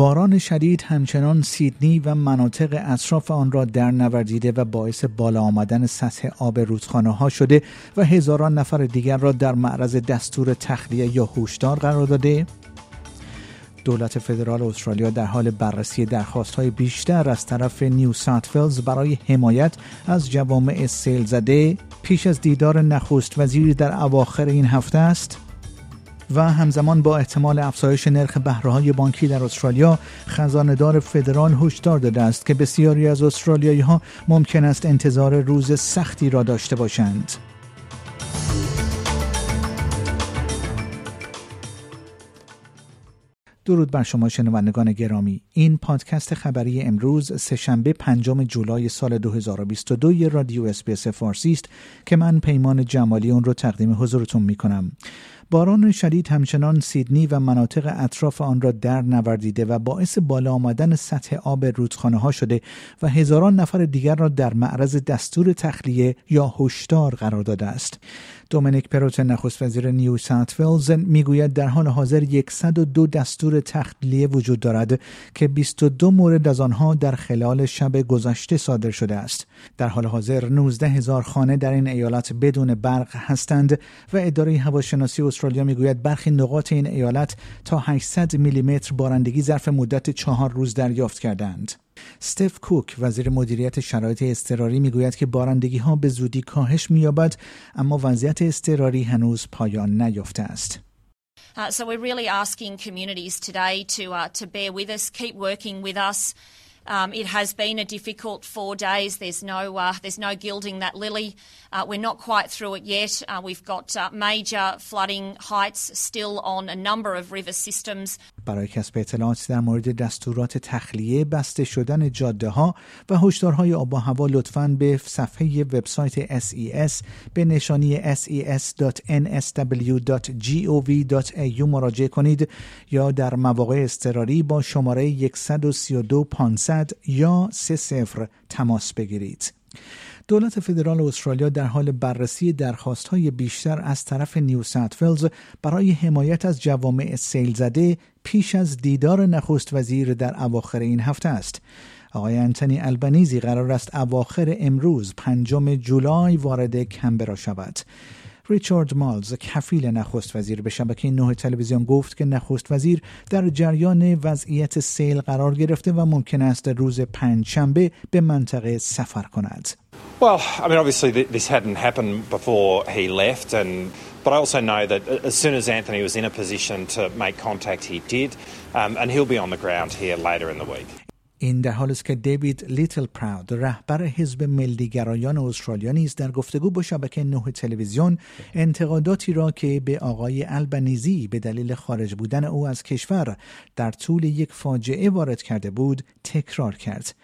باران شدید همچنان سیدنی و مناطق اطراف آن را در نوردیده و باعث بالا آمدن سطح آب رودخانه ها شده و هزاران نفر دیگر را در معرض دستور تخلیه یا هوشدار قرار داده. دولت فدرال استرالیا در حال بررسی درخواست های بیشتر از طرف نیو ساوت برای حمایت از جوامع سیل زده پیش از دیدار نخست وزیر در اواخر این هفته است. و همزمان با احتمال افزایش نرخ بهرههای بانکی در استرالیا خزانهدار فدرال هشدار داده است که بسیاری از استرالیایی ها ممکن است انتظار روز سختی را داشته باشند. درود بر شما شنوندگان گرامی این پادکست خبری امروز سهشنبه پنجم جولای سال 2022 رادیو اسپیس فارسی است که من پیمان جمالی اون رو تقدیم حضورتون می کنم باران شدید همچنان سیدنی و مناطق اطراف آن را در نوردیده و باعث بالا آمدن سطح آب رودخانه ها شده و هزاران نفر دیگر را در معرض دستور تخلیه یا هشدار قرار داده است. دومینیک پروت نخست وزیر نیو ساوت ولز می‌گوید در حال حاضر 102 دستور تخلیه وجود دارد که 22 مورد از آنها در خلال شب گذشته صادر شده است. در حال حاضر 19 هزار خانه در این ایالت بدون برق هستند و اداره هواشناسی استرالیا می‌گوید برخی نقاط این ایالت تا 800 میلیمتر بارندگی ظرف مدت چهار روز دریافت کردند. ستف کوک وزیر مدیریت شرایط اضطراری می‌گوید که بارندگی ها به زودی کاهش مییابد اما وضعیت اضطراری هنوز پایان نیافته است. Uh, so we're really asking communities today to uh, to bear with us, keep working with us. Um, it has been a difficult four days. There's no, uh, there's no gilding that lily. Uh, we're not quite through it yet. Uh, we've got uh, major flooding heights still on a number of river systems. برای کسب اطلاعات در مورد دستورات تخلیه بسته شدن جاده ها و هشدارهای آب و هوا لطفاً به صفحه وبسایت SES به نشانی ses.nsw.gov.au مراجعه کنید یا در مواقع اضطراری با شماره 132 500 یا 30 تماس بگیرید. دولت فدرال استرالیا در حال بررسی درخواست های بیشتر از طرف نیو ساوت برای حمایت از جوامع سیل زده پیش از دیدار نخست وزیر در اواخر این هفته است. آقای انتنی البنیزی قرار است اواخر امروز پنجم جولای وارد کمبرا شود. ریچارد مالز کفیل نخست وزیر به شبکه نه تلویزیون گفت که نخست وزیر در جریان وضعیت سیل قرار گرفته و ممکن است روز پنج شنبه به منطقه سفر کند. Well, I mean, obviously this hadn't happened before he left, and but I also know that as soon as Anthony was in a position to make contact, he did, um, and he'll be on the ground here later in the week. این در حال است که دیوید لیتل پراود رهبر حزب ملیگرایان استرالیا نیز در گفتگو با شبکه نه تلویزیون انتقاداتی را که به آقای البنیزی به دلیل خارج بودن او از کشور در طول یک فاجعه وارد کرده بود تکرار کرد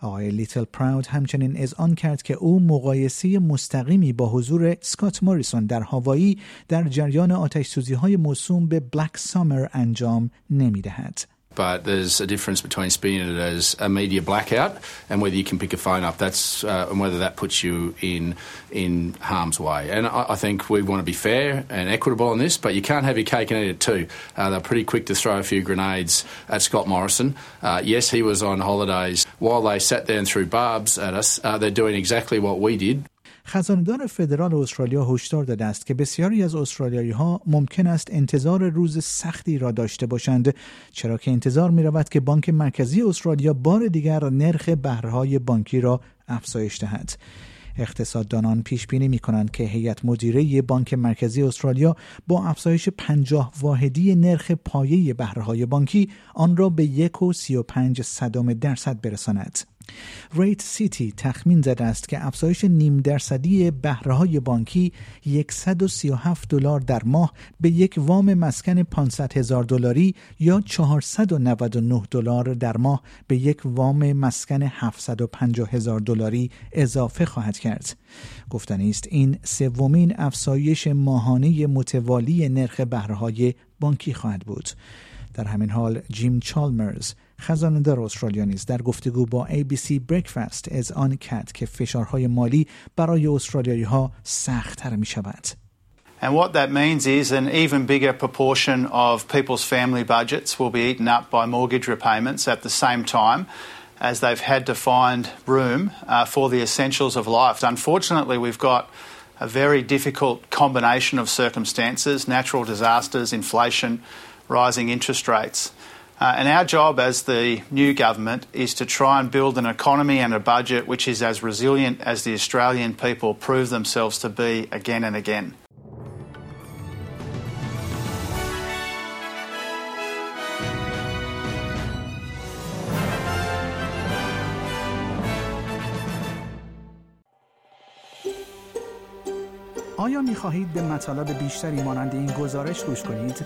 آقای لیتل پراود همچنین اذعان کرد که او مقایسه مستقیمی با حضور سکات موریسون در هاوایی در جریان آتش سوزی های موسوم به بلک سامر انجام نمی دهد. But there's a difference between seeing it as a media blackout and whether you can pick a phone up. That's uh, and whether that puts you in in harm's way. And I, I, think we want to be fair and equitable on this, but you can't have your cake and eat it too. Uh, they're pretty quick to throw a few grenades at Scott Morrison. Uh, yes, he was on holidays. While they sat there and threw barbs at us, uh, they're doing exactly what we did. خزاندار فدرال استرالیا هشدار داده است که بسیاری از استرالیایی ها ممکن است انتظار روز سختی را داشته باشند چرا که انتظار می رود که بانک مرکزی استرالیا بار دیگر نرخ بهرهای بانکی را افزایش دهد اقتصاددانان پیش بینی می کنند که هیئت مدیره بانک مرکزی استرالیا با افزایش 50 واحدی نرخ پایه بهرهای بانکی آن را به یک و سی و پنج صدام درصد برساند. ریت سیتی تخمین زده است که افزایش نیم درصدی بهره های بانکی 137 دلار در ماه به یک وام مسکن 500 هزار دلاری یا 499 دلار در ماه به یک وام مسکن 750 هزار دلاری اضافه خواهد کرد. گفتنی است این سومین افزایش ماهانه متوالی نرخ بهره های بانکی خواهد بود. در همین حال جیم چالمرز خزانهدار استرالیا نیز در گفتگو با ABC Breakfast از آن کرد که فشارهای مالی برای استرالیایی ها سختتر می شود. And what that means is an even bigger proportion of people's family budgets will be eaten up by mortgage repayments at the same time as they've had to find room uh, for the essentials of life. Unfortunately, we've got a very difficult combination of circumstances natural disasters, inflation, rising interest rates. Uh, and our job as the new government is to try and build an economy and a budget which is as resilient as the Australian people prove themselves to be again and again. آیا می خواهید به مطالب بیشتری مانند این گزارش گوش کنید؟